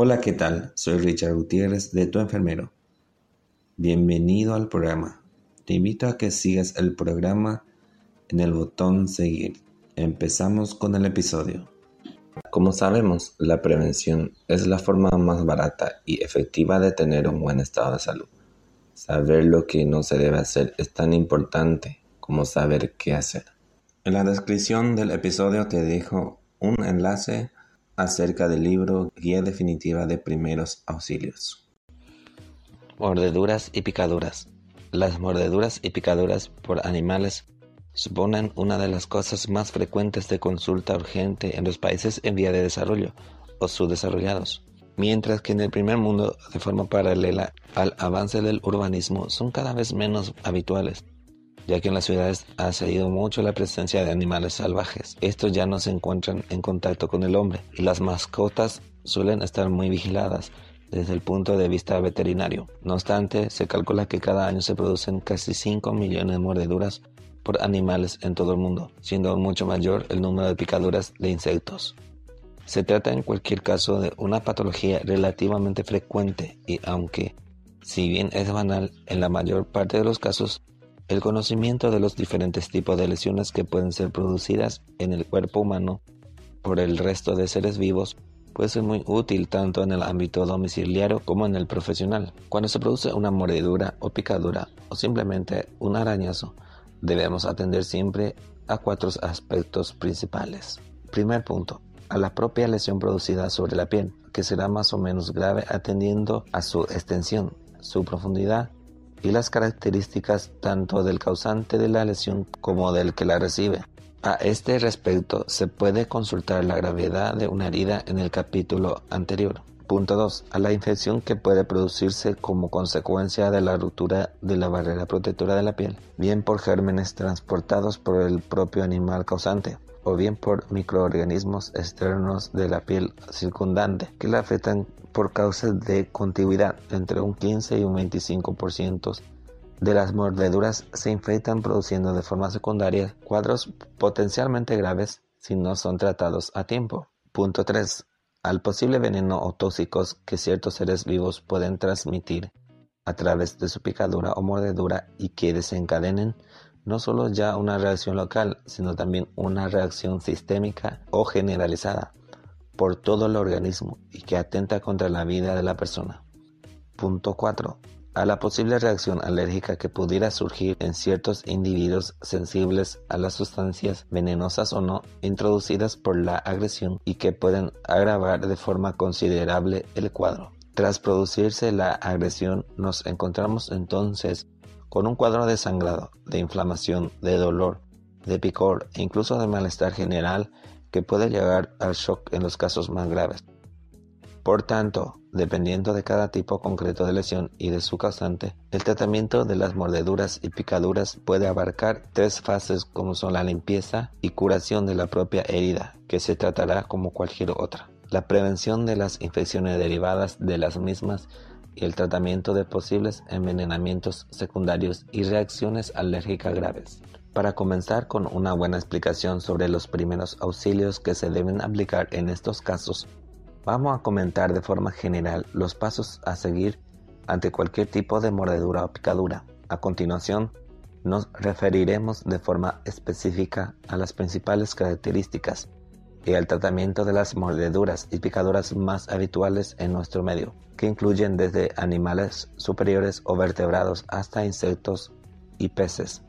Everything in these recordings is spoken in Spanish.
Hola, ¿qué tal? Soy Richard Gutiérrez de Tu Enfermero. Bienvenido al programa. Te invito a que sigas el programa en el botón seguir. Empezamos con el episodio. Como sabemos, la prevención es la forma más barata y efectiva de tener un buen estado de salud. Saber lo que no se debe hacer es tan importante como saber qué hacer. En la descripción del episodio te dejo un enlace acerca del libro Guía Definitiva de Primeros Auxilios. Mordeduras y picaduras. Las mordeduras y picaduras por animales suponen una de las cosas más frecuentes de consulta urgente en los países en vía de desarrollo o subdesarrollados, mientras que en el primer mundo, de forma paralela al avance del urbanismo, son cada vez menos habituales ya que en las ciudades ha cedido mucho la presencia de animales salvajes. Estos ya no se encuentran en contacto con el hombre y las mascotas suelen estar muy vigiladas desde el punto de vista veterinario. No obstante, se calcula que cada año se producen casi 5 millones de mordeduras por animales en todo el mundo, siendo mucho mayor el número de picaduras de insectos. Se trata en cualquier caso de una patología relativamente frecuente y aunque, si bien es banal, en la mayor parte de los casos el conocimiento de los diferentes tipos de lesiones que pueden ser producidas en el cuerpo humano por el resto de seres vivos puede ser muy útil tanto en el ámbito domiciliario como en el profesional. Cuando se produce una mordedura o picadura o simplemente un arañazo, debemos atender siempre a cuatro aspectos principales. Primer punto, a la propia lesión producida sobre la piel, que será más o menos grave atendiendo a su extensión, su profundidad y las características tanto del causante de la lesión como del que la recibe. A este respecto se puede consultar la gravedad de una herida en el capítulo anterior. Punto 2. A la infección que puede producirse como consecuencia de la ruptura de la barrera protectora de la piel, bien por gérmenes transportados por el propio animal causante, o bien por microorganismos externos de la piel circundante que la afectan por causa de contigüidad. Entre un 15 y un 25% de las mordeduras se infectan produciendo de forma secundaria cuadros potencialmente graves si no son tratados a tiempo. Punto 3. Al posible veneno o tóxicos que ciertos seres vivos pueden transmitir a través de su picadura o mordedura y que desencadenen no solo ya una reacción local, sino también una reacción sistémica o generalizada por todo el organismo y que atenta contra la vida de la persona. Punto 4. A la posible reacción alérgica que pudiera surgir en ciertos individuos sensibles a las sustancias venenosas o no introducidas por la agresión y que pueden agravar de forma considerable el cuadro. Tras producirse la agresión nos encontramos entonces con un cuadro de sangrado, de inflamación, de dolor, de picor e incluso de malestar general que puede llegar al shock en los casos más graves. Por tanto, dependiendo de cada tipo concreto de lesión y de su causante, el tratamiento de las mordeduras y picaduras puede abarcar tres fases como son la limpieza y curación de la propia herida, que se tratará como cualquier otra, la prevención de las infecciones derivadas de las mismas y el tratamiento de posibles envenenamientos secundarios y reacciones alérgicas graves. Para comenzar con una buena explicación sobre los primeros auxilios que se deben aplicar en estos casos, vamos a comentar de forma general los pasos a seguir ante cualquier tipo de mordedura o picadura. A continuación, nos referiremos de forma específica a las principales características y al tratamiento de las mordeduras y picaduras más habituales en nuestro medio, que incluyen desde animales superiores o vertebrados hasta insectos y peces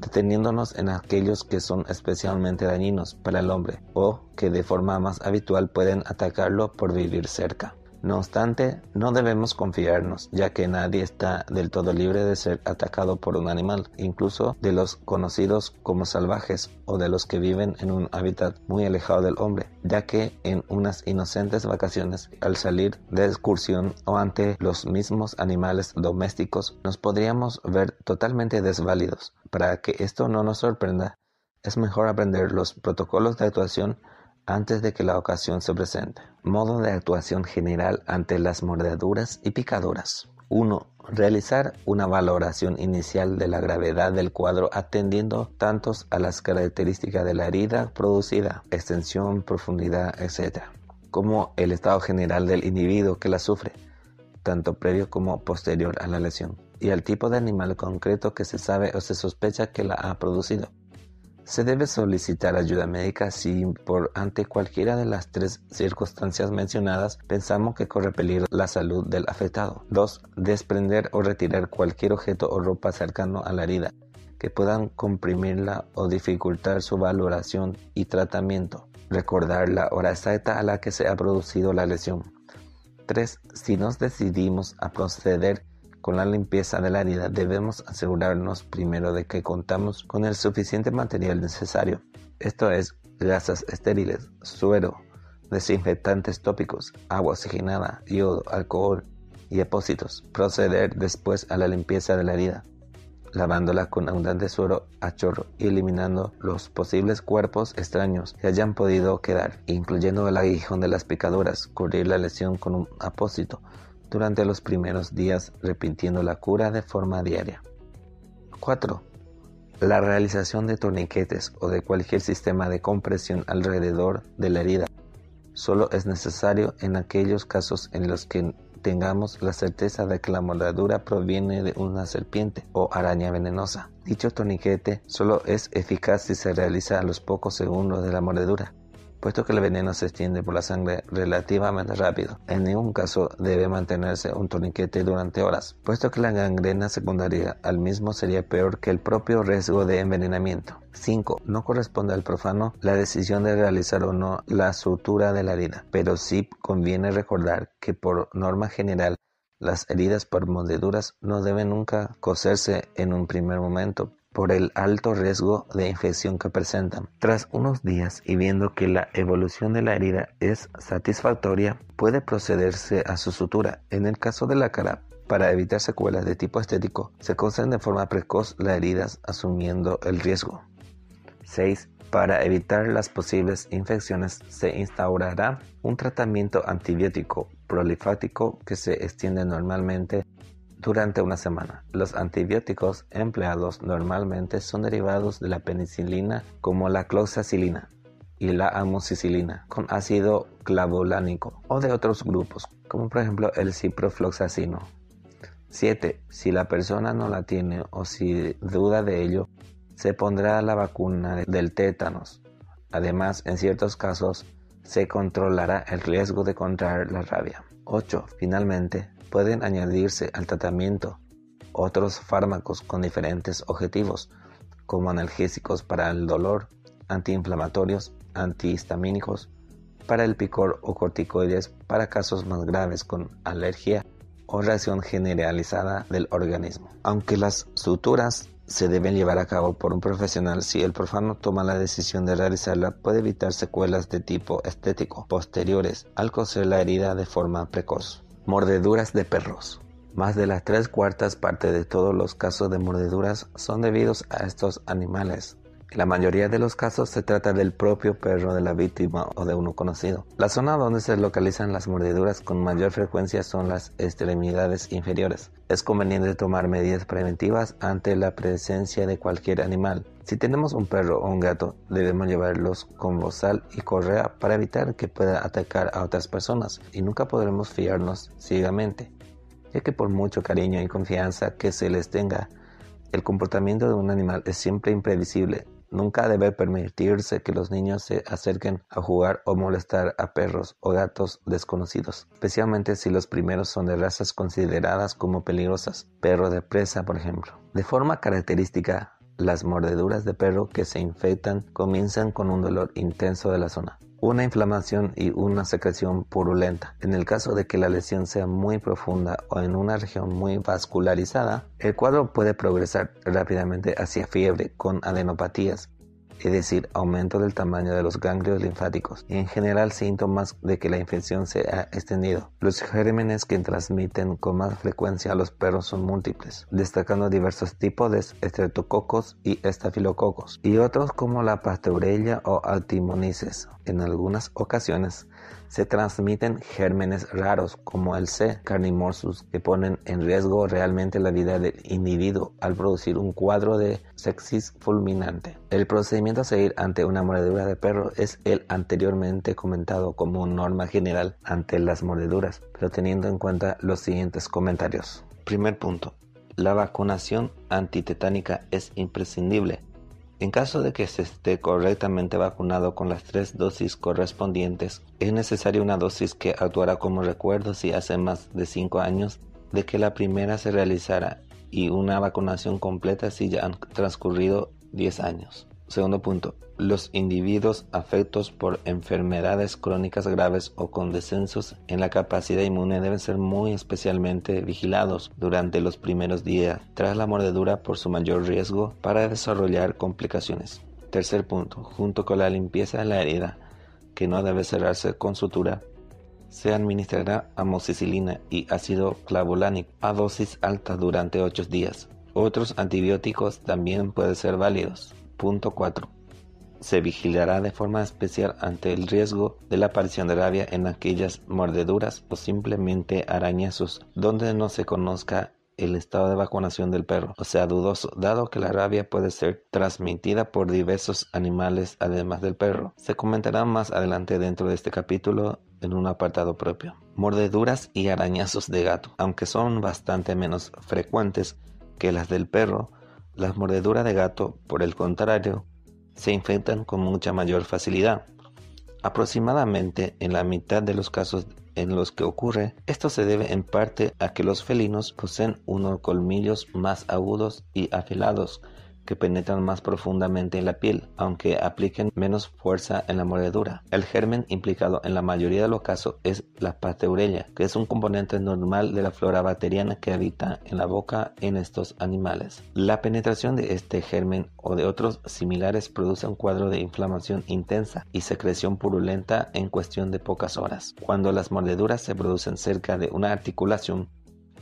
deteniéndonos en aquellos que son especialmente dañinos para el hombre o que de forma más habitual pueden atacarlo por vivir cerca. No obstante, no debemos confiarnos, ya que nadie está del todo libre de ser atacado por un animal, incluso de los conocidos como salvajes o de los que viven en un hábitat muy alejado del hombre, ya que en unas inocentes vacaciones, al salir de excursión o ante los mismos animales domésticos, nos podríamos ver totalmente desválidos. Para que esto no nos sorprenda, es mejor aprender los protocolos de actuación antes de que la ocasión se presente. Modo de actuación general ante las mordeduras y picaduras. 1. Realizar una valoración inicial de la gravedad del cuadro atendiendo tantos a las características de la herida producida, extensión, profundidad, etc. como el estado general del individuo que la sufre, tanto previo como posterior a la lesión, y al tipo de animal concreto que se sabe o se sospecha que la ha producido. Se debe solicitar ayuda médica si por ante cualquiera de las tres circunstancias mencionadas pensamos que corre peligro la salud del afectado. 2. Desprender o retirar cualquier objeto o ropa cercano a la herida que puedan comprimirla o dificultar su valoración y tratamiento. Recordar la hora exacta a la que se ha producido la lesión. 3. Si nos decidimos a proceder con la limpieza de la herida debemos asegurarnos primero de que contamos con el suficiente material necesario, esto es, gasas estériles, suero, desinfectantes tópicos, agua oxigenada, yodo, alcohol y apósitos. Proceder después a la limpieza de la herida, lavándola con abundante suero a chorro y eliminando los posibles cuerpos extraños que hayan podido quedar, incluyendo el aguijón de las picaduras, cubrir la lesión con un apósito durante los primeros días repitiendo la cura de forma diaria. 4. La realización de torniquetes o de cualquier sistema de compresión alrededor de la herida solo es necesario en aquellos casos en los que tengamos la certeza de que la mordedura proviene de una serpiente o araña venenosa. Dicho torniquete solo es eficaz si se realiza a los pocos segundos de la mordedura puesto que el veneno se extiende por la sangre relativamente rápido. En ningún caso debe mantenerse un torniquete durante horas, puesto que la gangrena secundaria al mismo sería peor que el propio riesgo de envenenamiento. 5. No corresponde al profano la decisión de realizar o no la sutura de la herida, pero sí conviene recordar que por norma general las heridas por mordeduras no deben nunca coserse en un primer momento por el alto riesgo de infección que presentan. Tras unos días y viendo que la evolución de la herida es satisfactoria, puede procederse a su sutura. En el caso de la cara, para evitar secuelas de tipo estético, se cosen de forma precoz las heridas asumiendo el riesgo. 6. Para evitar las posibles infecciones se instaurará un tratamiento antibiótico prolifático que se extiende normalmente durante una semana. Los antibióticos empleados normalmente son derivados de la penicilina como la cloxacilina y la amoxicilina con ácido clavulánico o de otros grupos como por ejemplo el ciprofloxacino. 7. Si la persona no la tiene o si duda de ello, se pondrá la vacuna del tétanos. Además, en ciertos casos, se controlará el riesgo de contraer la rabia. 8. Finalmente, pueden añadirse al tratamiento otros fármacos con diferentes objetivos, como analgésicos para el dolor, antiinflamatorios, antihistamínicos, para el picor o corticoides para casos más graves con alergia o reacción generalizada del organismo. Aunque las suturas se deben llevar a cabo por un profesional, si el profano toma la decisión de realizarla, puede evitar secuelas de tipo estético posteriores al coser la herida de forma precoz. Mordeduras de perros. Más de las tres cuartas partes de todos los casos de mordeduras son debidos a estos animales. La mayoría de los casos se trata del propio perro de la víctima o de uno conocido. La zona donde se localizan las mordeduras con mayor frecuencia son las extremidades inferiores. Es conveniente tomar medidas preventivas ante la presencia de cualquier animal. Si tenemos un perro o un gato, debemos llevarlos con bozal y correa para evitar que pueda atacar a otras personas y nunca podremos fiarnos ciegamente, ya que por mucho cariño y confianza que se les tenga, el comportamiento de un animal es siempre imprevisible Nunca debe permitirse que los niños se acerquen a jugar o molestar a perros o gatos desconocidos, especialmente si los primeros son de razas consideradas como peligrosas, perro de presa por ejemplo. De forma característica, las mordeduras de perro que se infectan comienzan con un dolor intenso de la zona una inflamación y una secreción purulenta. En el caso de que la lesión sea muy profunda o en una región muy vascularizada, el cuadro puede progresar rápidamente hacia fiebre con adenopatías, es decir, aumento del tamaño de los ganglios linfáticos y en general síntomas de que la infección se ha extendido. Los gérmenes que transmiten con más frecuencia a los perros son múltiples, destacando diversos tipos de estreptococos y estafilococos y otros como la pasteurella o altimonices. En algunas ocasiones se transmiten gérmenes raros como el C. carnimorsus que ponen en riesgo realmente la vida del individuo al producir un cuadro de sexis fulminante. El procedimiento a seguir ante una mordedura de perro es el anteriormente comentado como norma general ante las mordeduras, pero teniendo en cuenta los siguientes comentarios. Primer punto. La vacunación antitetánica es imprescindible en caso de que se esté correctamente vacunado con las tres dosis correspondientes, es necesaria una dosis que actuará como recuerdo si hace más de cinco años de que la primera se realizara y una vacunación completa si ya han transcurrido 10 años. Segundo punto. Los individuos afectos por enfermedades crónicas graves o con descensos en la capacidad inmune deben ser muy especialmente vigilados durante los primeros días tras la mordedura por su mayor riesgo para desarrollar complicaciones. Tercer punto. Junto con la limpieza de la herida, que no debe cerrarse con sutura, se administrará amoxicilina y ácido clavulánico a dosis alta durante 8 días. Otros antibióticos también pueden ser válidos. Punto 4. Se vigilará de forma especial ante el riesgo de la aparición de rabia en aquellas mordeduras o simplemente arañazos donde no se conozca el estado de vacunación del perro, o sea, dudoso, dado que la rabia puede ser transmitida por diversos animales además del perro. Se comentará más adelante dentro de este capítulo en un apartado propio. Mordeduras y arañazos de gato, aunque son bastante menos frecuentes que las del perro, las mordeduras de gato, por el contrario, se infectan con mucha mayor facilidad. Aproximadamente en la mitad de los casos en los que ocurre, esto se debe en parte a que los felinos poseen unos colmillos más agudos y afilados que penetran más profundamente en la piel, aunque apliquen menos fuerza en la mordedura. El germen implicado en la mayoría de los casos es la pasteurella, que es un componente normal de la flora bacteriana que habita en la boca en estos animales. La penetración de este germen o de otros similares produce un cuadro de inflamación intensa y secreción purulenta en cuestión de pocas horas. Cuando las mordeduras se producen cerca de una articulación,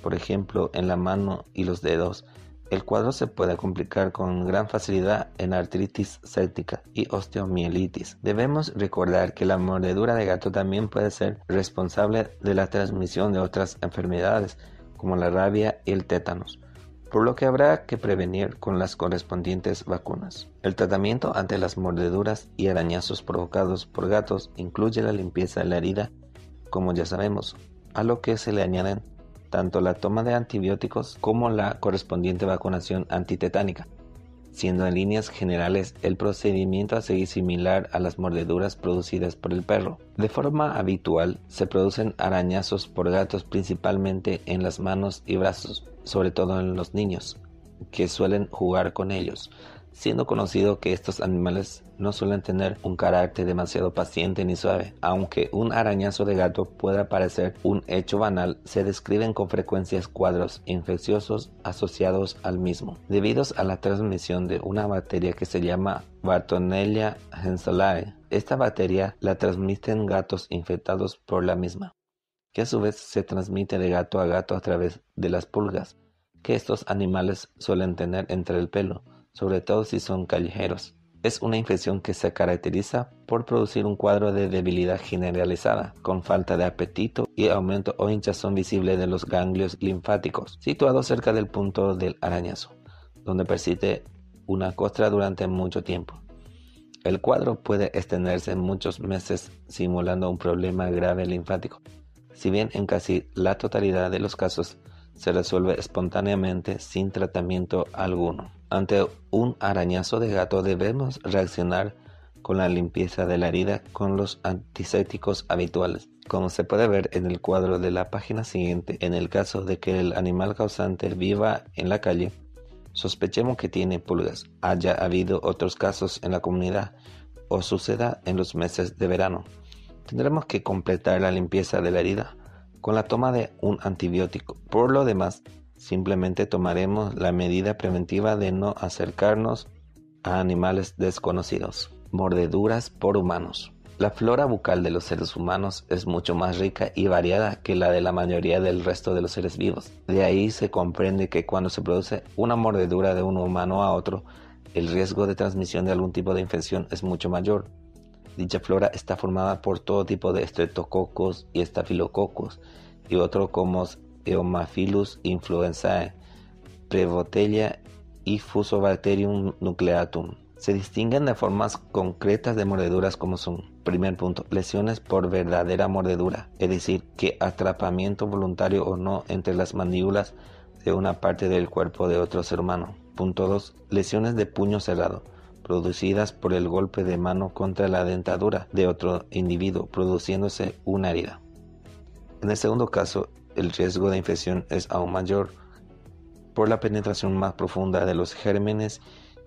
por ejemplo en la mano y los dedos, el cuadro se puede complicar con gran facilidad en artritis séptica y osteomielitis. Debemos recordar que la mordedura de gato también puede ser responsable de la transmisión de otras enfermedades como la rabia y el tétanos, por lo que habrá que prevenir con las correspondientes vacunas. El tratamiento ante las mordeduras y arañazos provocados por gatos incluye la limpieza de la herida, como ya sabemos, a lo que se le añaden tanto la toma de antibióticos como la correspondiente vacunación antitetánica, siendo en líneas generales el procedimiento a seguir similar a las mordeduras producidas por el perro. De forma habitual se producen arañazos por gatos principalmente en las manos y brazos, sobre todo en los niños, que suelen jugar con ellos, siendo conocido que estos animales no suelen tener un carácter demasiado paciente ni suave. Aunque un arañazo de gato pueda parecer un hecho banal, se describen con frecuencia cuadros infecciosos asociados al mismo, debido a la transmisión de una bacteria que se llama Bartonella henselae. Esta bacteria la transmiten gatos infectados por la misma, que a su vez se transmite de gato a gato a través de las pulgas que estos animales suelen tener entre el pelo sobre todo si son callejeros. Es una infección que se caracteriza por producir un cuadro de debilidad generalizada, con falta de apetito y aumento o hinchazón visible de los ganglios linfáticos, situados cerca del punto del arañazo, donde persiste una costra durante mucho tiempo. El cuadro puede extenderse muchos meses simulando un problema grave linfático, si bien en casi la totalidad de los casos se resuelve espontáneamente sin tratamiento alguno. Ante un arañazo de gato debemos reaccionar con la limpieza de la herida con los antisépticos habituales. Como se puede ver en el cuadro de la página siguiente, en el caso de que el animal causante viva en la calle, sospechemos que tiene pulgas, haya habido otros casos en la comunidad o suceda en los meses de verano. Tendremos que completar la limpieza de la herida con la toma de un antibiótico. Por lo demás, simplemente tomaremos la medida preventiva de no acercarnos a animales desconocidos. Mordeduras por humanos. La flora bucal de los seres humanos es mucho más rica y variada que la de la mayoría del resto de los seres vivos. De ahí se comprende que cuando se produce una mordedura de un humano a otro, el riesgo de transmisión de algún tipo de infección es mucho mayor. Dicha flora está formada por todo tipo de estreptococos y estafilococos y otros como Eomaphilus influenzae, Prevotella y Fusobacterium nucleatum. Se distinguen de formas concretas de mordeduras como son, primer punto, lesiones por verdadera mordedura, es decir, que atrapamiento voluntario o no entre las mandíbulas de una parte del cuerpo de otro ser humano. Punto 2. Lesiones de puño cerrado producidas por el golpe de mano contra la dentadura de otro individuo, produciéndose una herida. En el segundo caso, el riesgo de infección es aún mayor por la penetración más profunda de los gérmenes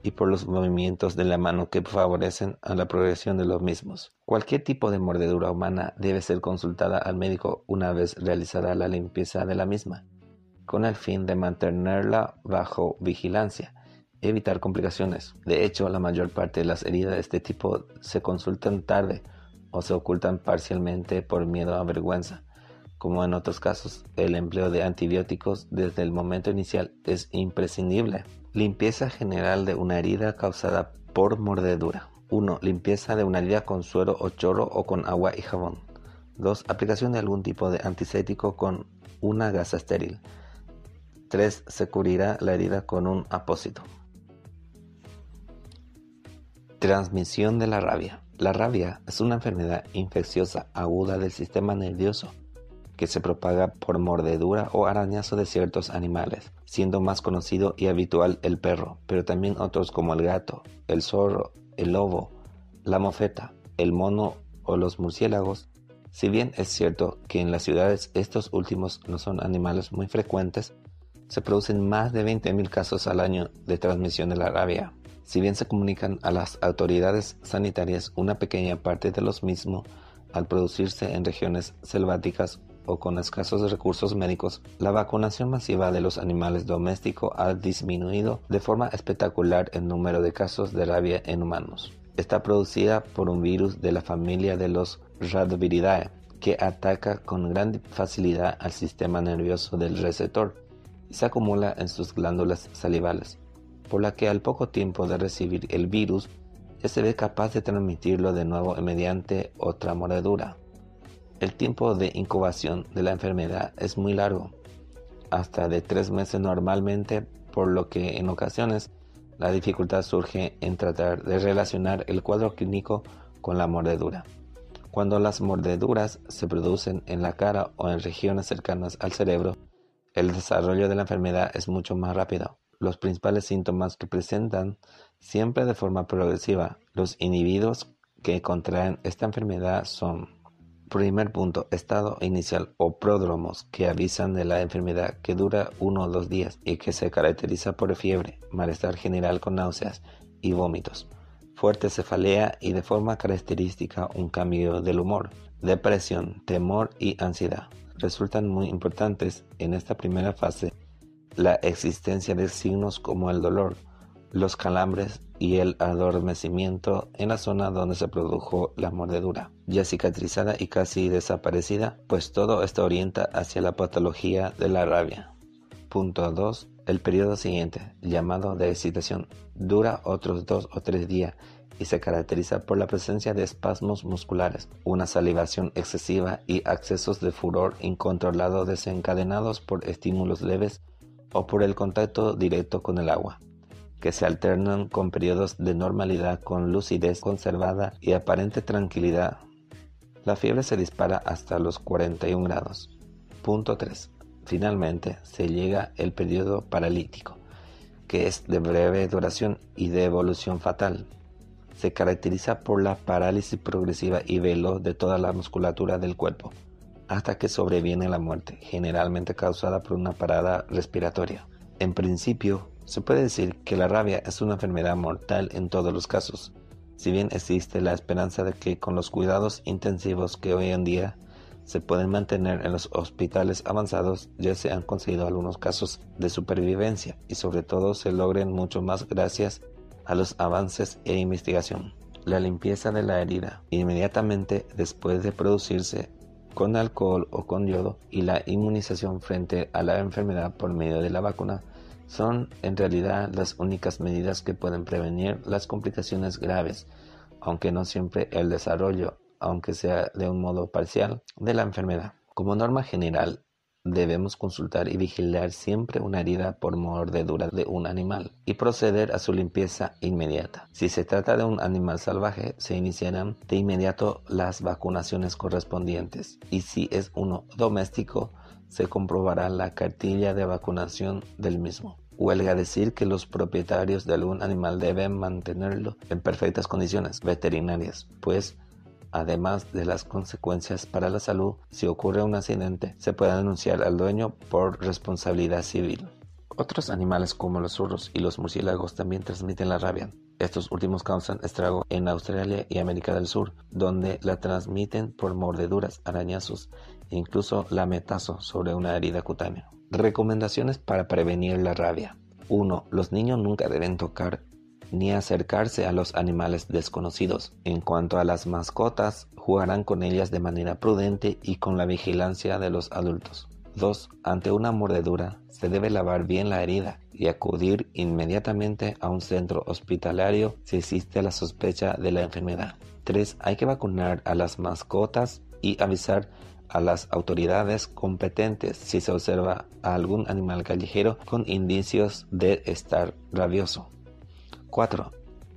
y por los movimientos de la mano que favorecen a la progresión de los mismos. Cualquier tipo de mordedura humana debe ser consultada al médico una vez realizada la limpieza de la misma, con el fin de mantenerla bajo vigilancia evitar complicaciones. De hecho, la mayor parte de las heridas de este tipo se consultan tarde o se ocultan parcialmente por miedo a vergüenza. Como en otros casos, el empleo de antibióticos desde el momento inicial es imprescindible. Limpieza general de una herida causada por mordedura. 1. Limpieza de una herida con suero o chorro o con agua y jabón. 2. Aplicación de algún tipo de antiséptico con una gasa estéril. 3. Se cubrirá la herida con un apósito. Transmisión de la rabia. La rabia es una enfermedad infecciosa aguda del sistema nervioso que se propaga por mordedura o arañazo de ciertos animales, siendo más conocido y habitual el perro, pero también otros como el gato, el zorro, el lobo, la mofeta, el mono o los murciélagos. Si bien es cierto que en las ciudades estos últimos no son animales muy frecuentes, se producen más de 20.000 casos al año de transmisión de la rabia. Si bien se comunican a las autoridades sanitarias, una pequeña parte de los mismos, al producirse en regiones selváticas o con escasos recursos médicos, la vacunación masiva de los animales domésticos ha disminuido de forma espectacular el número de casos de rabia en humanos. Está producida por un virus de la familia de los Radoviridae, que ataca con gran facilidad al sistema nervioso del receptor y se acumula en sus glándulas salivales por la que al poco tiempo de recibir el virus ya se ve capaz de transmitirlo de nuevo mediante otra mordedura. El tiempo de incubación de la enfermedad es muy largo, hasta de tres meses normalmente, por lo que en ocasiones la dificultad surge en tratar de relacionar el cuadro clínico con la mordedura. Cuando las mordeduras se producen en la cara o en regiones cercanas al cerebro, el desarrollo de la enfermedad es mucho más rápido. Los principales síntomas que presentan siempre de forma progresiva los individuos que contraen esta enfermedad son Primer punto, estado inicial o pródromos que avisan de la enfermedad que dura uno o dos días y que se caracteriza por fiebre, malestar general con náuseas y vómitos, fuerte cefalea y de forma característica un cambio del humor, depresión, temor y ansiedad. Resultan muy importantes en esta primera fase la existencia de signos como el dolor, los calambres y el adormecimiento en la zona donde se produjo la mordedura, ya cicatrizada y casi desaparecida, pues todo esto orienta hacia la patología de la rabia. Punto 2. El periodo siguiente, llamado de excitación, dura otros dos o tres días y se caracteriza por la presencia de espasmos musculares, una salivación excesiva y accesos de furor incontrolado desencadenados por estímulos leves o por el contacto directo con el agua, que se alternan con periodos de normalidad con lucidez conservada y aparente tranquilidad. La fiebre se dispara hasta los 41 grados. Punto 3. Finalmente se llega el periodo paralítico, que es de breve duración y de evolución fatal. Se caracteriza por la parálisis progresiva y veloz de toda la musculatura del cuerpo hasta que sobreviene la muerte, generalmente causada por una parada respiratoria. En principio, se puede decir que la rabia es una enfermedad mortal en todos los casos, si bien existe la esperanza de que con los cuidados intensivos que hoy en día se pueden mantener en los hospitales avanzados, ya se han conseguido algunos casos de supervivencia y sobre todo se logren mucho más gracias a los avances e investigación. La limpieza de la herida inmediatamente después de producirse con alcohol o con yodo y la inmunización frente a la enfermedad por medio de la vacuna son en realidad las únicas medidas que pueden prevenir las complicaciones graves aunque no siempre el desarrollo, aunque sea de un modo parcial, de la enfermedad. Como norma general, Debemos consultar y vigilar siempre una herida por mordedura de un animal y proceder a su limpieza inmediata. Si se trata de un animal salvaje, se iniciarán de inmediato las vacunaciones correspondientes y si es uno doméstico, se comprobará la cartilla de vacunación del mismo. Huelga decir que los propietarios de algún animal deben mantenerlo en perfectas condiciones veterinarias, pues Además de las consecuencias para la salud, si ocurre un accidente, se puede denunciar al dueño por responsabilidad civil. Otros animales como los zorros y los murciélagos también transmiten la rabia. Estos últimos causan estrago en Australia y América del Sur, donde la transmiten por mordeduras, arañazos e incluso lametazo sobre una herida cutánea. Recomendaciones para prevenir la rabia. 1. Los niños nunca deben tocar ni acercarse a los animales desconocidos. En cuanto a las mascotas, jugarán con ellas de manera prudente y con la vigilancia de los adultos. 2. Ante una mordedura, se debe lavar bien la herida y acudir inmediatamente a un centro hospitalario si existe la sospecha de la enfermedad. 3. Hay que vacunar a las mascotas y avisar a las autoridades competentes si se observa a algún animal callejero con indicios de estar rabioso. 4.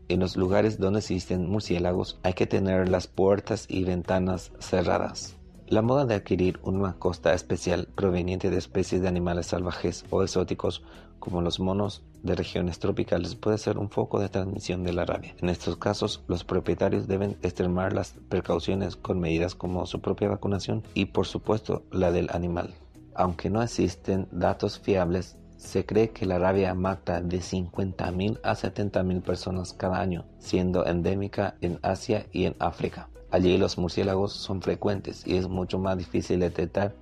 En los lugares donde existen murciélagos hay que tener las puertas y ventanas cerradas. La moda de adquirir una costa especial proveniente de especies de animales salvajes o exóticos como los monos de regiones tropicales puede ser un foco de transmisión de la rabia. En estos casos, los propietarios deben extremar las precauciones con medidas como su propia vacunación y por supuesto la del animal. Aunque no existen datos fiables se cree que la rabia mata de 50.000 a 70.000 personas cada año, siendo endémica en Asia y en África. Allí los murciélagos son frecuentes y es mucho más difícil detectar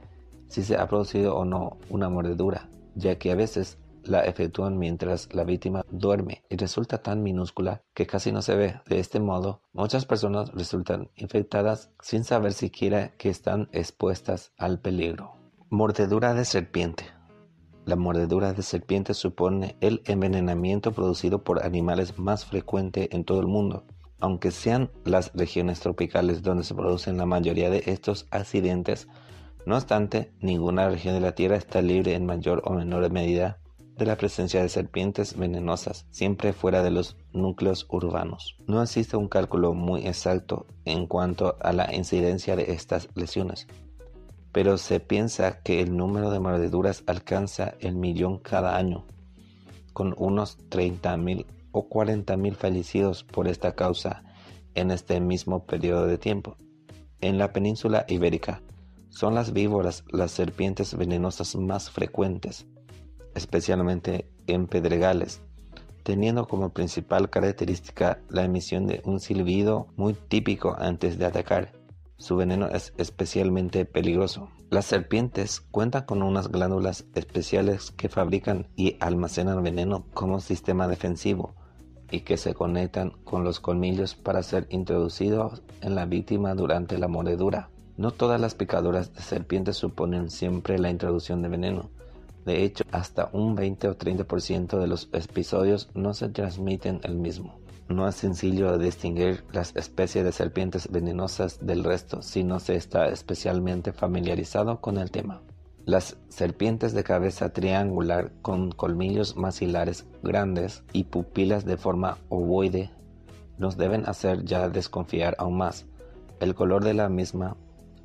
si se ha producido o no una mordedura, ya que a veces la efectúan mientras la víctima duerme y resulta tan minúscula que casi no se ve. De este modo, muchas personas resultan infectadas sin saber siquiera que están expuestas al peligro. Mordedura de serpiente. La mordedura de serpiente supone el envenenamiento producido por animales más frecuente en todo el mundo. Aunque sean las regiones tropicales donde se producen la mayoría de estos accidentes, no obstante, ninguna región de la Tierra está libre en mayor o menor medida de la presencia de serpientes venenosas, siempre fuera de los núcleos urbanos. No existe un cálculo muy exacto en cuanto a la incidencia de estas lesiones, pero se piensa que el número de mordeduras alcanza el millón cada año, con unos 30.000 o 40.000 fallecidos por esta causa en este mismo periodo de tiempo. En la península ibérica son las víboras las serpientes venenosas más frecuentes, especialmente en pedregales, teniendo como principal característica la emisión de un silbido muy típico antes de atacar su veneno es especialmente peligroso. Las serpientes cuentan con unas glándulas especiales que fabrican y almacenan veneno como sistema defensivo y que se conectan con los colmillos para ser introducidos en la víctima durante la mordedura. No todas las picaduras de serpientes suponen siempre la introducción de veneno. De hecho, hasta un 20 o 30% de los episodios no se transmiten el mismo. No es sencillo distinguir las especies de serpientes venenosas del resto si no se está especialmente familiarizado con el tema. Las serpientes de cabeza triangular con colmillos maxilares grandes y pupilas de forma ovoide nos deben hacer ya desconfiar aún más. El color de la misma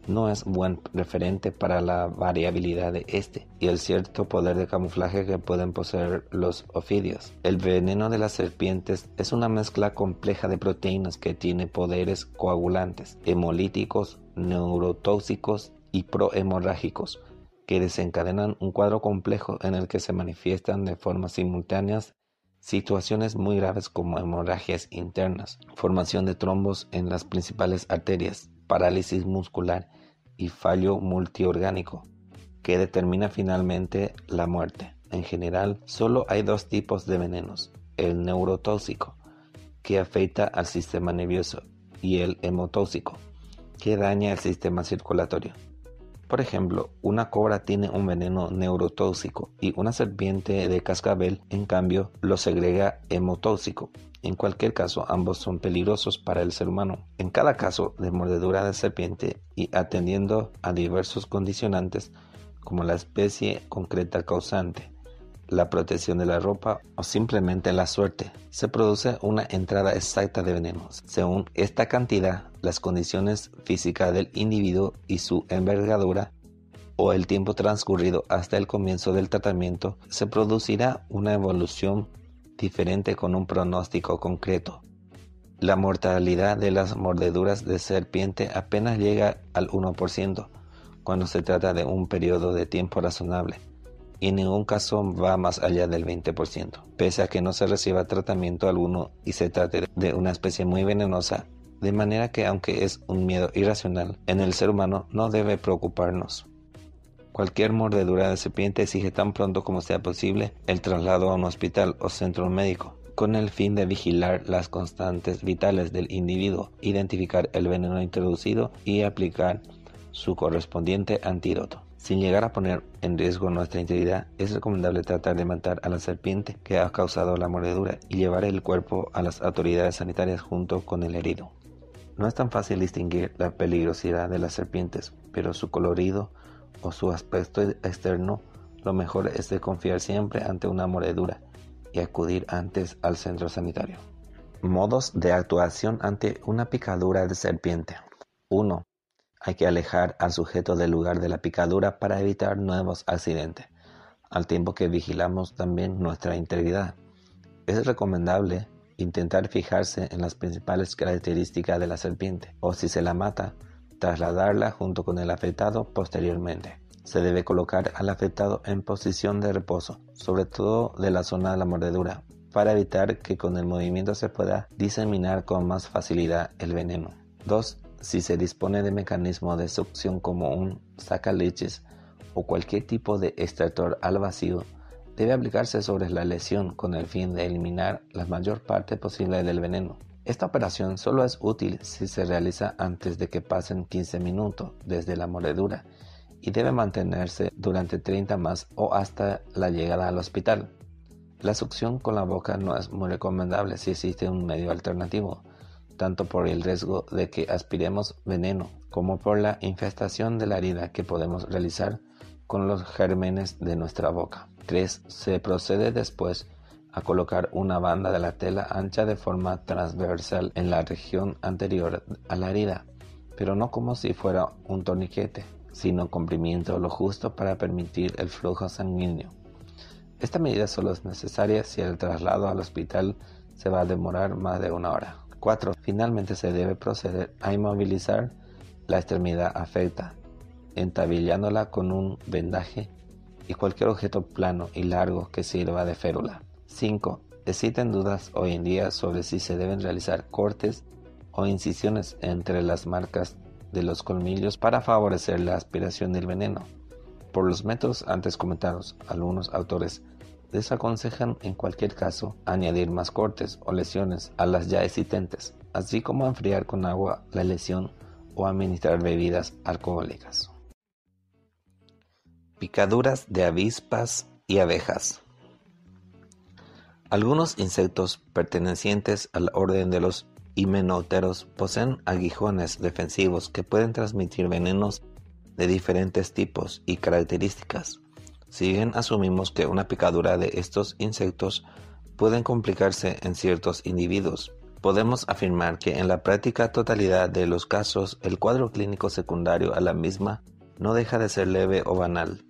no es buen referente para la variabilidad de este y el cierto poder de camuflaje que pueden poseer los ofidios. El veneno de las serpientes es una mezcla compleja de proteínas que tiene poderes coagulantes, hemolíticos, neurotóxicos y prohemorrágicos que desencadenan un cuadro complejo en el que se manifiestan de formas simultáneas situaciones muy graves como hemorragias internas, formación de trombos en las principales arterias, parálisis muscular y fallo multiorgánico, que determina finalmente la muerte. En general, solo hay dos tipos de venenos, el neurotóxico, que afecta al sistema nervioso, y el hemotóxico, que daña el sistema circulatorio. Por ejemplo, una cobra tiene un veneno neurotóxico y una serpiente de cascabel, en cambio, lo segrega hemotóxico. En cualquier caso, ambos son peligrosos para el ser humano. En cada caso de mordedura de serpiente y atendiendo a diversos condicionantes, como la especie concreta causante, la protección de la ropa o simplemente la suerte, se produce una entrada exacta de venenos. Según esta cantidad, las condiciones físicas del individuo y su envergadura o el tiempo transcurrido hasta el comienzo del tratamiento, se producirá una evolución diferente con un pronóstico concreto. La mortalidad de las mordeduras de serpiente apenas llega al 1% cuando se trata de un periodo de tiempo razonable y en ningún caso va más allá del 20%, pese a que no se reciba tratamiento alguno y se trate de una especie muy venenosa, de manera que aunque es un miedo irracional en el ser humano no debe preocuparnos. Cualquier mordedura de serpiente exige tan pronto como sea posible el traslado a un hospital o centro médico, con el fin de vigilar las constantes vitales del individuo, identificar el veneno introducido y aplicar su correspondiente antídoto. Sin llegar a poner en riesgo nuestra integridad, es recomendable tratar de matar a la serpiente que ha causado la mordedura y llevar el cuerpo a las autoridades sanitarias junto con el herido. No es tan fácil distinguir la peligrosidad de las serpientes, pero su colorido o su aspecto externo, lo mejor es de confiar siempre ante una mordedura y acudir antes al centro sanitario. Modos de actuación ante una picadura de serpiente. 1. Hay que alejar al sujeto del lugar de la picadura para evitar nuevos accidentes, al tiempo que vigilamos también nuestra integridad. Es recomendable intentar fijarse en las principales características de la serpiente, o si se la mata, trasladarla junto con el afectado posteriormente. Se debe colocar al afectado en posición de reposo, sobre todo de la zona de la mordedura, para evitar que con el movimiento se pueda diseminar con más facilidad el veneno. 2. Si se dispone de mecanismo de succión como un sacaleches o cualquier tipo de extractor al vacío, debe aplicarse sobre la lesión con el fin de eliminar la mayor parte posible del veneno. Esta operación solo es útil si se realiza antes de que pasen 15 minutos desde la mordedura y debe mantenerse durante 30 más o hasta la llegada al hospital. La succión con la boca no es muy recomendable si existe un medio alternativo, tanto por el riesgo de que aspiremos veneno como por la infestación de la herida que podemos realizar con los gérmenes de nuestra boca. 3. Se procede después a colocar una banda de la tela ancha de forma transversal en la región anterior a la herida, pero no como si fuera un torniquete, sino comprimiendo lo justo para permitir el flujo sanguíneo. Esta medida solo es necesaria si el traslado al hospital se va a demorar más de una hora. 4. Finalmente se debe proceder a inmovilizar la extremidad afecta, entabillándola con un vendaje y cualquier objeto plano y largo que sirva de férula. 5. Existen dudas hoy en día sobre si se deben realizar cortes o incisiones entre las marcas de los colmillos para favorecer la aspiración del veneno. Por los métodos antes comentados, algunos autores desaconsejan en cualquier caso añadir más cortes o lesiones a las ya existentes, así como enfriar con agua la lesión o administrar bebidas alcohólicas. Picaduras de avispas y abejas. Algunos insectos pertenecientes al orden de los himenópteros poseen aguijones defensivos que pueden transmitir venenos de diferentes tipos y características. Si bien asumimos que una picadura de estos insectos pueden complicarse en ciertos individuos, podemos afirmar que en la práctica totalidad de los casos el cuadro clínico secundario a la misma no deja de ser leve o banal.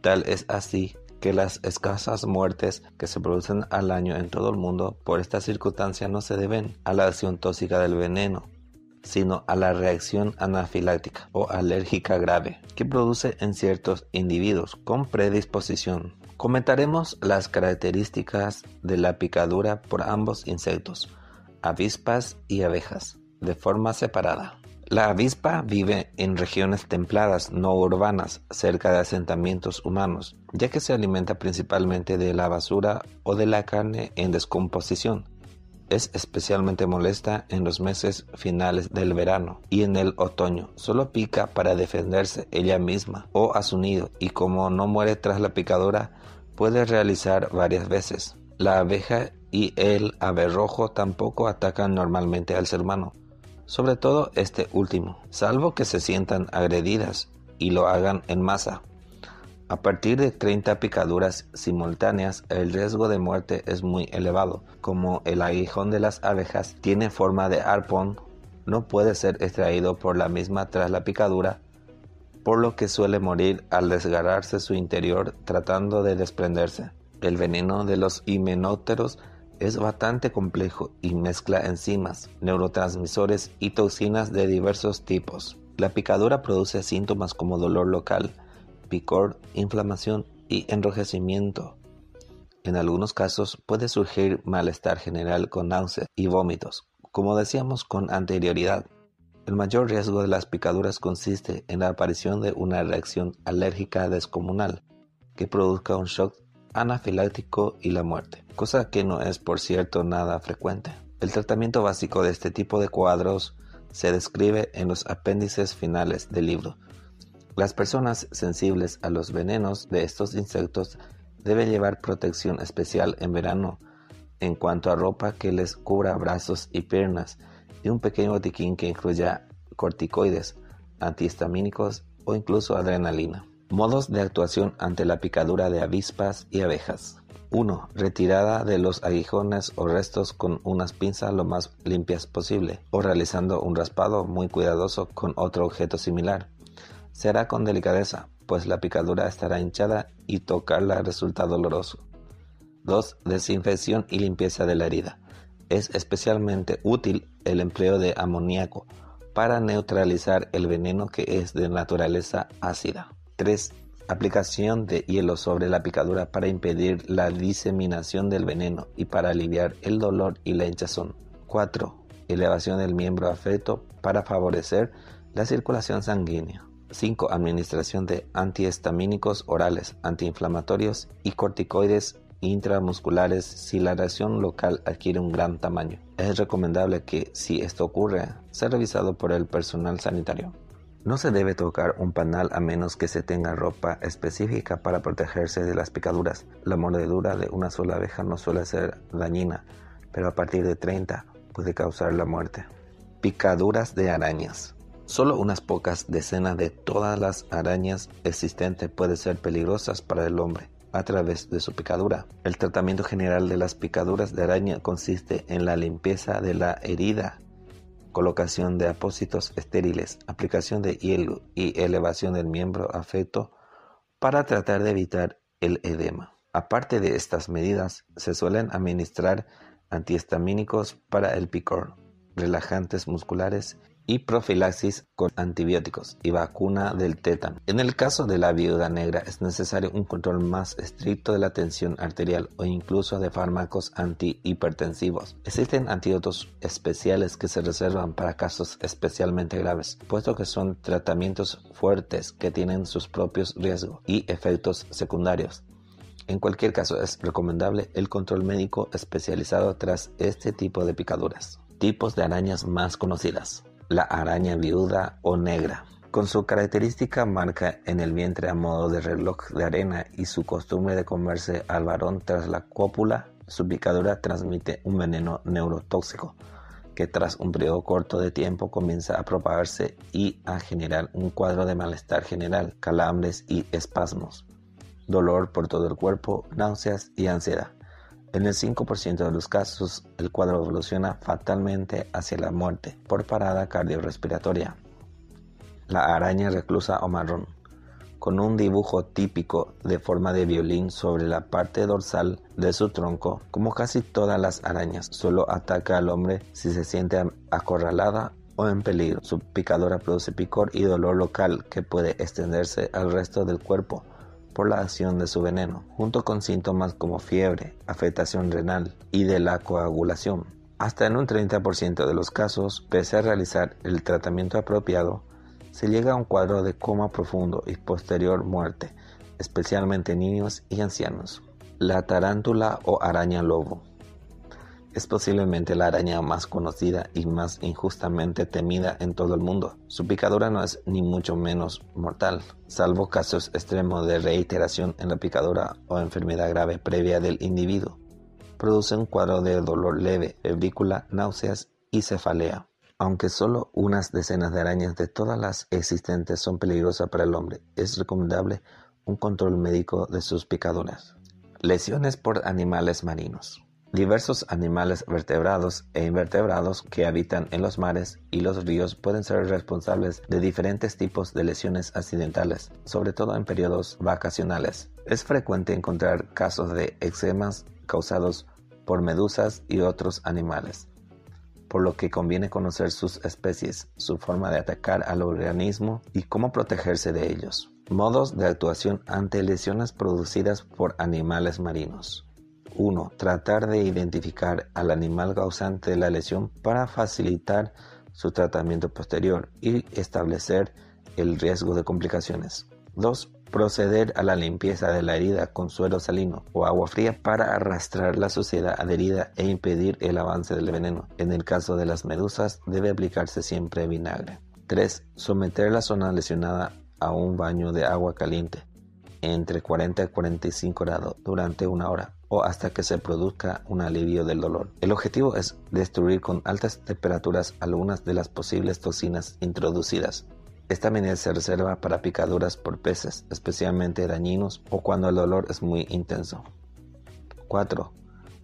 Tal es así que las escasas muertes que se producen al año en todo el mundo por esta circunstancia no se deben a la acción tóxica del veneno, sino a la reacción anafiláctica o alérgica grave que produce en ciertos individuos con predisposición. Comentaremos las características de la picadura por ambos insectos, avispas y abejas, de forma separada. La avispa vive en regiones templadas no urbanas, cerca de asentamientos humanos, ya que se alimenta principalmente de la basura o de la carne en descomposición. Es especialmente molesta en los meses finales del verano y en el otoño. Solo pica para defenderse ella misma o a su nido y como no muere tras la picadura, puede realizar varias veces. La abeja y el aberrojo tampoco atacan normalmente al ser humano, sobre todo este último, salvo que se sientan agredidas y lo hagan en masa. A partir de 30 picaduras simultáneas, el riesgo de muerte es muy elevado. Como el aguijón de las abejas tiene forma de arpón, no puede ser extraído por la misma tras la picadura, por lo que suele morir al desgarrarse su interior tratando de desprenderse. El veneno de los himenópteros es bastante complejo y mezcla enzimas, neurotransmisores y toxinas de diversos tipos. La picadura produce síntomas como dolor local, picor, inflamación y enrojecimiento. En algunos casos puede surgir malestar general con náuseas y vómitos, como decíamos con anterioridad. El mayor riesgo de las picaduras consiste en la aparición de una reacción alérgica descomunal que produzca un shock anafiláctico y la muerte, cosa que no es por cierto nada frecuente. El tratamiento básico de este tipo de cuadros se describe en los apéndices finales del libro, las personas sensibles a los venenos de estos insectos deben llevar protección especial en verano en cuanto a ropa que les cubra brazos y piernas y un pequeño botiquín que incluya corticoides, antihistamínicos o incluso adrenalina. Modos de actuación ante la picadura de avispas y abejas. 1. Retirada de los aguijones o restos con unas pinzas lo más limpias posible o realizando un raspado muy cuidadoso con otro objeto similar. Será con delicadeza, pues la picadura estará hinchada y tocarla resulta doloroso. 2. Desinfección y limpieza de la herida. Es especialmente útil el empleo de amoníaco para neutralizar el veneno que es de naturaleza ácida. 3. Aplicación de hielo sobre la picadura para impedir la diseminación del veneno y para aliviar el dolor y la hinchazón. 4. Elevación del miembro afecto para favorecer la circulación sanguínea. 5. Administración de antihistamínicos orales, antiinflamatorios y corticoides intramusculares si la reacción local adquiere un gran tamaño. Es recomendable que, si esto ocurre, sea revisado por el personal sanitario. No se debe tocar un panal a menos que se tenga ropa específica para protegerse de las picaduras. La mordedura de una sola abeja no suele ser dañina, pero a partir de 30 puede causar la muerte. Picaduras de arañas. Solo unas pocas decenas de todas las arañas existentes pueden ser peligrosas para el hombre a través de su picadura. El tratamiento general de las picaduras de araña consiste en la limpieza de la herida, colocación de apósitos estériles, aplicación de hielo y elevación del miembro afecto para tratar de evitar el edema. Aparte de estas medidas, se suelen administrar antihistamínicos para el picor, relajantes musculares y profilaxis con antibióticos y vacuna del tétano. En el caso de la viuda negra es necesario un control más estricto de la tensión arterial o incluso de fármacos antihipertensivos. Existen antídotos especiales que se reservan para casos especialmente graves, puesto que son tratamientos fuertes que tienen sus propios riesgos y efectos secundarios. En cualquier caso es recomendable el control médico especializado tras este tipo de picaduras. Tipos de arañas más conocidas la araña viuda o negra. Con su característica marca en el vientre a modo de reloj de arena y su costumbre de comerse al varón tras la cópula, su picadura transmite un veneno neurotóxico que tras un periodo corto de tiempo comienza a propagarse y a generar un cuadro de malestar general, calambres y espasmos, dolor por todo el cuerpo, náuseas y ansiedad. En el 5% de los casos, el cuadro evoluciona fatalmente hacia la muerte por parada cardiorrespiratoria. La araña reclusa o marrón, con un dibujo típico de forma de violín sobre la parte dorsal de su tronco, como casi todas las arañas, solo ataca al hombre si se siente acorralada o en peligro. Su picadora produce picor y dolor local que puede extenderse al resto del cuerpo por la acción de su veneno, junto con síntomas como fiebre, afectación renal y de la coagulación. Hasta en un 30% de los casos, pese a realizar el tratamiento apropiado, se llega a un cuadro de coma profundo y posterior muerte, especialmente en niños y ancianos. La tarántula o araña lobo. Es posiblemente la araña más conocida y más injustamente temida en todo el mundo. Su picadura no es ni mucho menos mortal, salvo casos extremos de reiteración en la picadura o enfermedad grave previa del individuo. Produce un cuadro de dolor leve, febrícula, náuseas y cefalea. Aunque solo unas decenas de arañas de todas las existentes son peligrosas para el hombre, es recomendable un control médico de sus picaduras. Lesiones por animales marinos. Diversos animales vertebrados e invertebrados que habitan en los mares y los ríos pueden ser responsables de diferentes tipos de lesiones accidentales, sobre todo en periodos vacacionales. Es frecuente encontrar casos de eczemas causados por medusas y otros animales, por lo que conviene conocer sus especies, su forma de atacar al organismo y cómo protegerse de ellos. Modos de actuación ante lesiones producidas por animales marinos. 1. Tratar de identificar al animal causante de la lesión para facilitar su tratamiento posterior y establecer el riesgo de complicaciones. 2. Proceder a la limpieza de la herida con suero salino o agua fría para arrastrar la suciedad adherida e impedir el avance del veneno. En el caso de las medusas debe aplicarse siempre vinagre. 3. Someter la zona lesionada a un baño de agua caliente entre 40 y 45 grados durante una hora o hasta que se produzca un alivio del dolor. El objetivo es destruir con altas temperaturas algunas de las posibles toxinas introducidas. Esta medida se reserva para picaduras por peces, especialmente dañinos o cuando el dolor es muy intenso. 4.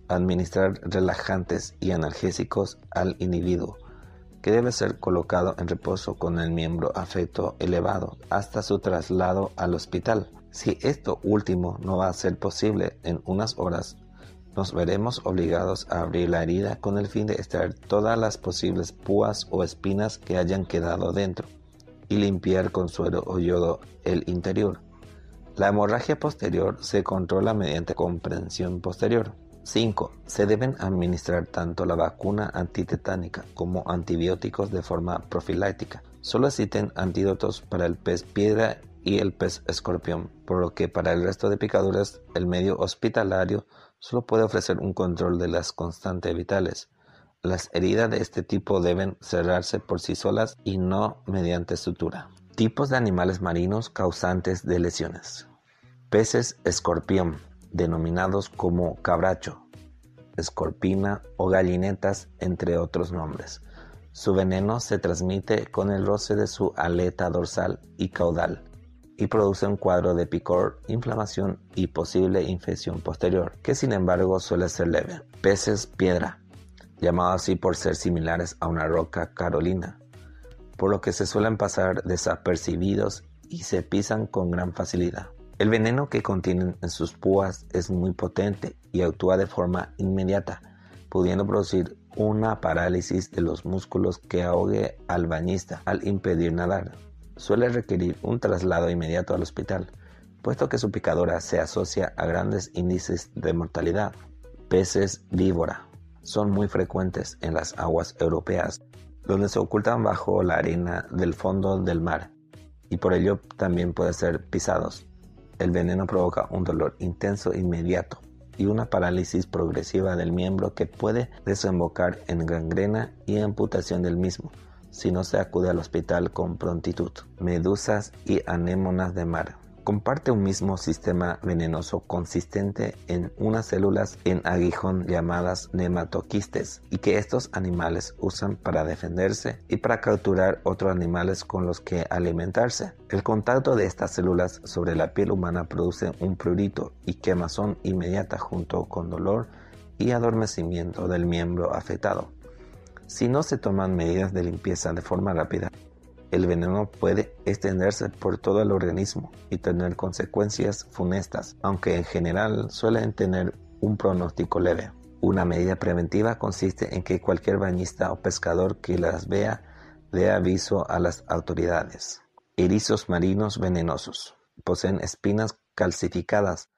Administrar relajantes y analgésicos al individuo, que debe ser colocado en reposo con el miembro afecto elevado hasta su traslado al hospital. Si esto último no va a ser posible en unas horas, nos veremos obligados a abrir la herida con el fin de extraer todas las posibles púas o espinas que hayan quedado dentro y limpiar con suero o yodo el interior. La hemorragia posterior se controla mediante comprensión posterior. 5. Se deben administrar tanto la vacuna antitetánica como antibióticos de forma profiláctica. Solo existen antídotos para el pez piedra y el pez escorpión, por lo que para el resto de picaduras el medio hospitalario solo puede ofrecer un control de las constantes vitales. Las heridas de este tipo deben cerrarse por sí solas y no mediante sutura. Tipos de animales marinos causantes de lesiones. Peces escorpión, denominados como cabracho, escorpina o gallinetas, entre otros nombres. Su veneno se transmite con el roce de su aleta dorsal y caudal y produce un cuadro de picor, inflamación y posible infección posterior, que sin embargo suele ser leve. Peces piedra, llamados así por ser similares a una roca carolina, por lo que se suelen pasar desapercibidos y se pisan con gran facilidad. El veneno que contienen en sus púas es muy potente y actúa de forma inmediata, pudiendo producir una parálisis de los músculos que ahogue al bañista al impedir nadar suele requerir un traslado inmediato al hospital, puesto que su picadura se asocia a grandes índices de mortalidad. Peces víbora son muy frecuentes en las aguas europeas, donde se ocultan bajo la arena del fondo del mar, y por ello también pueden ser pisados. El veneno provoca un dolor intenso inmediato y una parálisis progresiva del miembro que puede desembocar en gangrena y amputación del mismo si no se acude al hospital con prontitud. Medusas y anémonas de mar. Comparte un mismo sistema venenoso consistente en unas células en aguijón llamadas nematoquistes y que estos animales usan para defenderse y para capturar otros animales con los que alimentarse. El contacto de estas células sobre la piel humana produce un prurito y quemazón inmediata junto con dolor y adormecimiento del miembro afectado. Si no se toman medidas de limpieza de forma rápida, el veneno puede extenderse por todo el organismo y tener consecuencias funestas, aunque en general suelen tener un pronóstico leve. Una medida preventiva consiste en que cualquier bañista o pescador que las vea dé aviso a las autoridades. Erizos marinos venenosos. Poseen espinas calcificadas,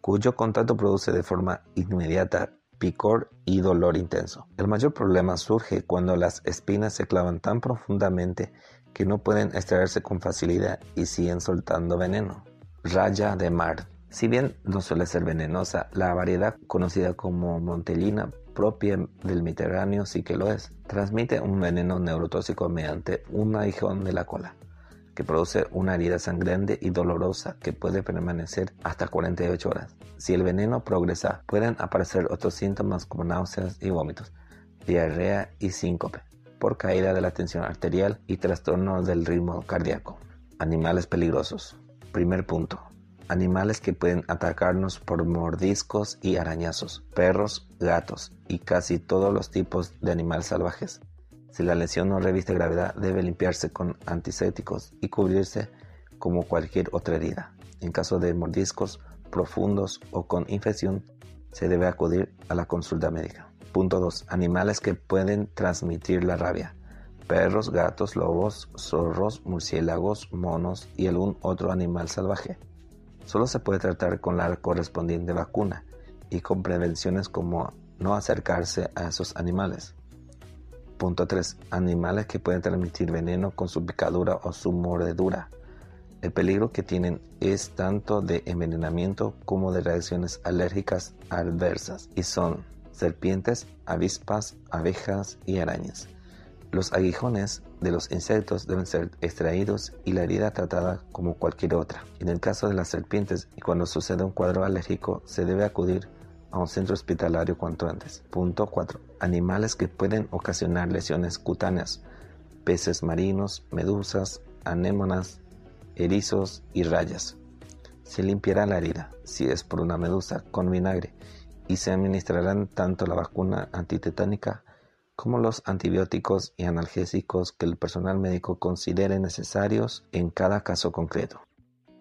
cuyo contacto produce de forma inmediata picor y dolor intenso. El mayor problema surge cuando las espinas se clavan tan profundamente que no pueden extraerse con facilidad y siguen soltando veneno. Raya de mar. Si bien no suele ser venenosa, la variedad conocida como montellina propia del Mediterráneo sí que lo es. Transmite un veneno neurotóxico mediante un aguijón de la cola, que produce una herida sangrante y dolorosa que puede permanecer hasta 48 horas. Si el veneno progresa, pueden aparecer otros síntomas como náuseas y vómitos, diarrea y síncope, por caída de la tensión arterial y trastorno del ritmo cardíaco. Animales peligrosos. Primer punto animales que pueden atacarnos por mordiscos y arañazos, perros, gatos y casi todos los tipos de animales salvajes. Si la lesión no reviste gravedad, debe limpiarse con antisépticos y cubrirse como cualquier otra herida. En caso de mordiscos profundos o con infección, se debe acudir a la consulta médica. Punto 2. Animales que pueden transmitir la rabia. Perros, gatos, lobos, zorros, murciélagos, monos y algún otro animal salvaje. Solo se puede tratar con la correspondiente vacuna y con prevenciones como no acercarse a esos animales. Punto 3. Animales que pueden transmitir veneno con su picadura o su mordedura. El peligro que tienen es tanto de envenenamiento como de reacciones alérgicas adversas y son serpientes, avispas, abejas y arañas. Los aguijones de los insectos deben ser extraídos y la herida tratada como cualquier otra. En el caso de las serpientes y cuando sucede un cuadro alérgico, se debe acudir a un centro hospitalario cuanto antes. Punto 4. Animales que pueden ocasionar lesiones cutáneas. Peces marinos, medusas, anémonas, erizos y rayas. Se limpiará la herida, si es por una medusa, con vinagre y se administrarán tanto la vacuna antitetánica como los antibióticos y analgésicos que el personal médico considere necesarios en cada caso concreto.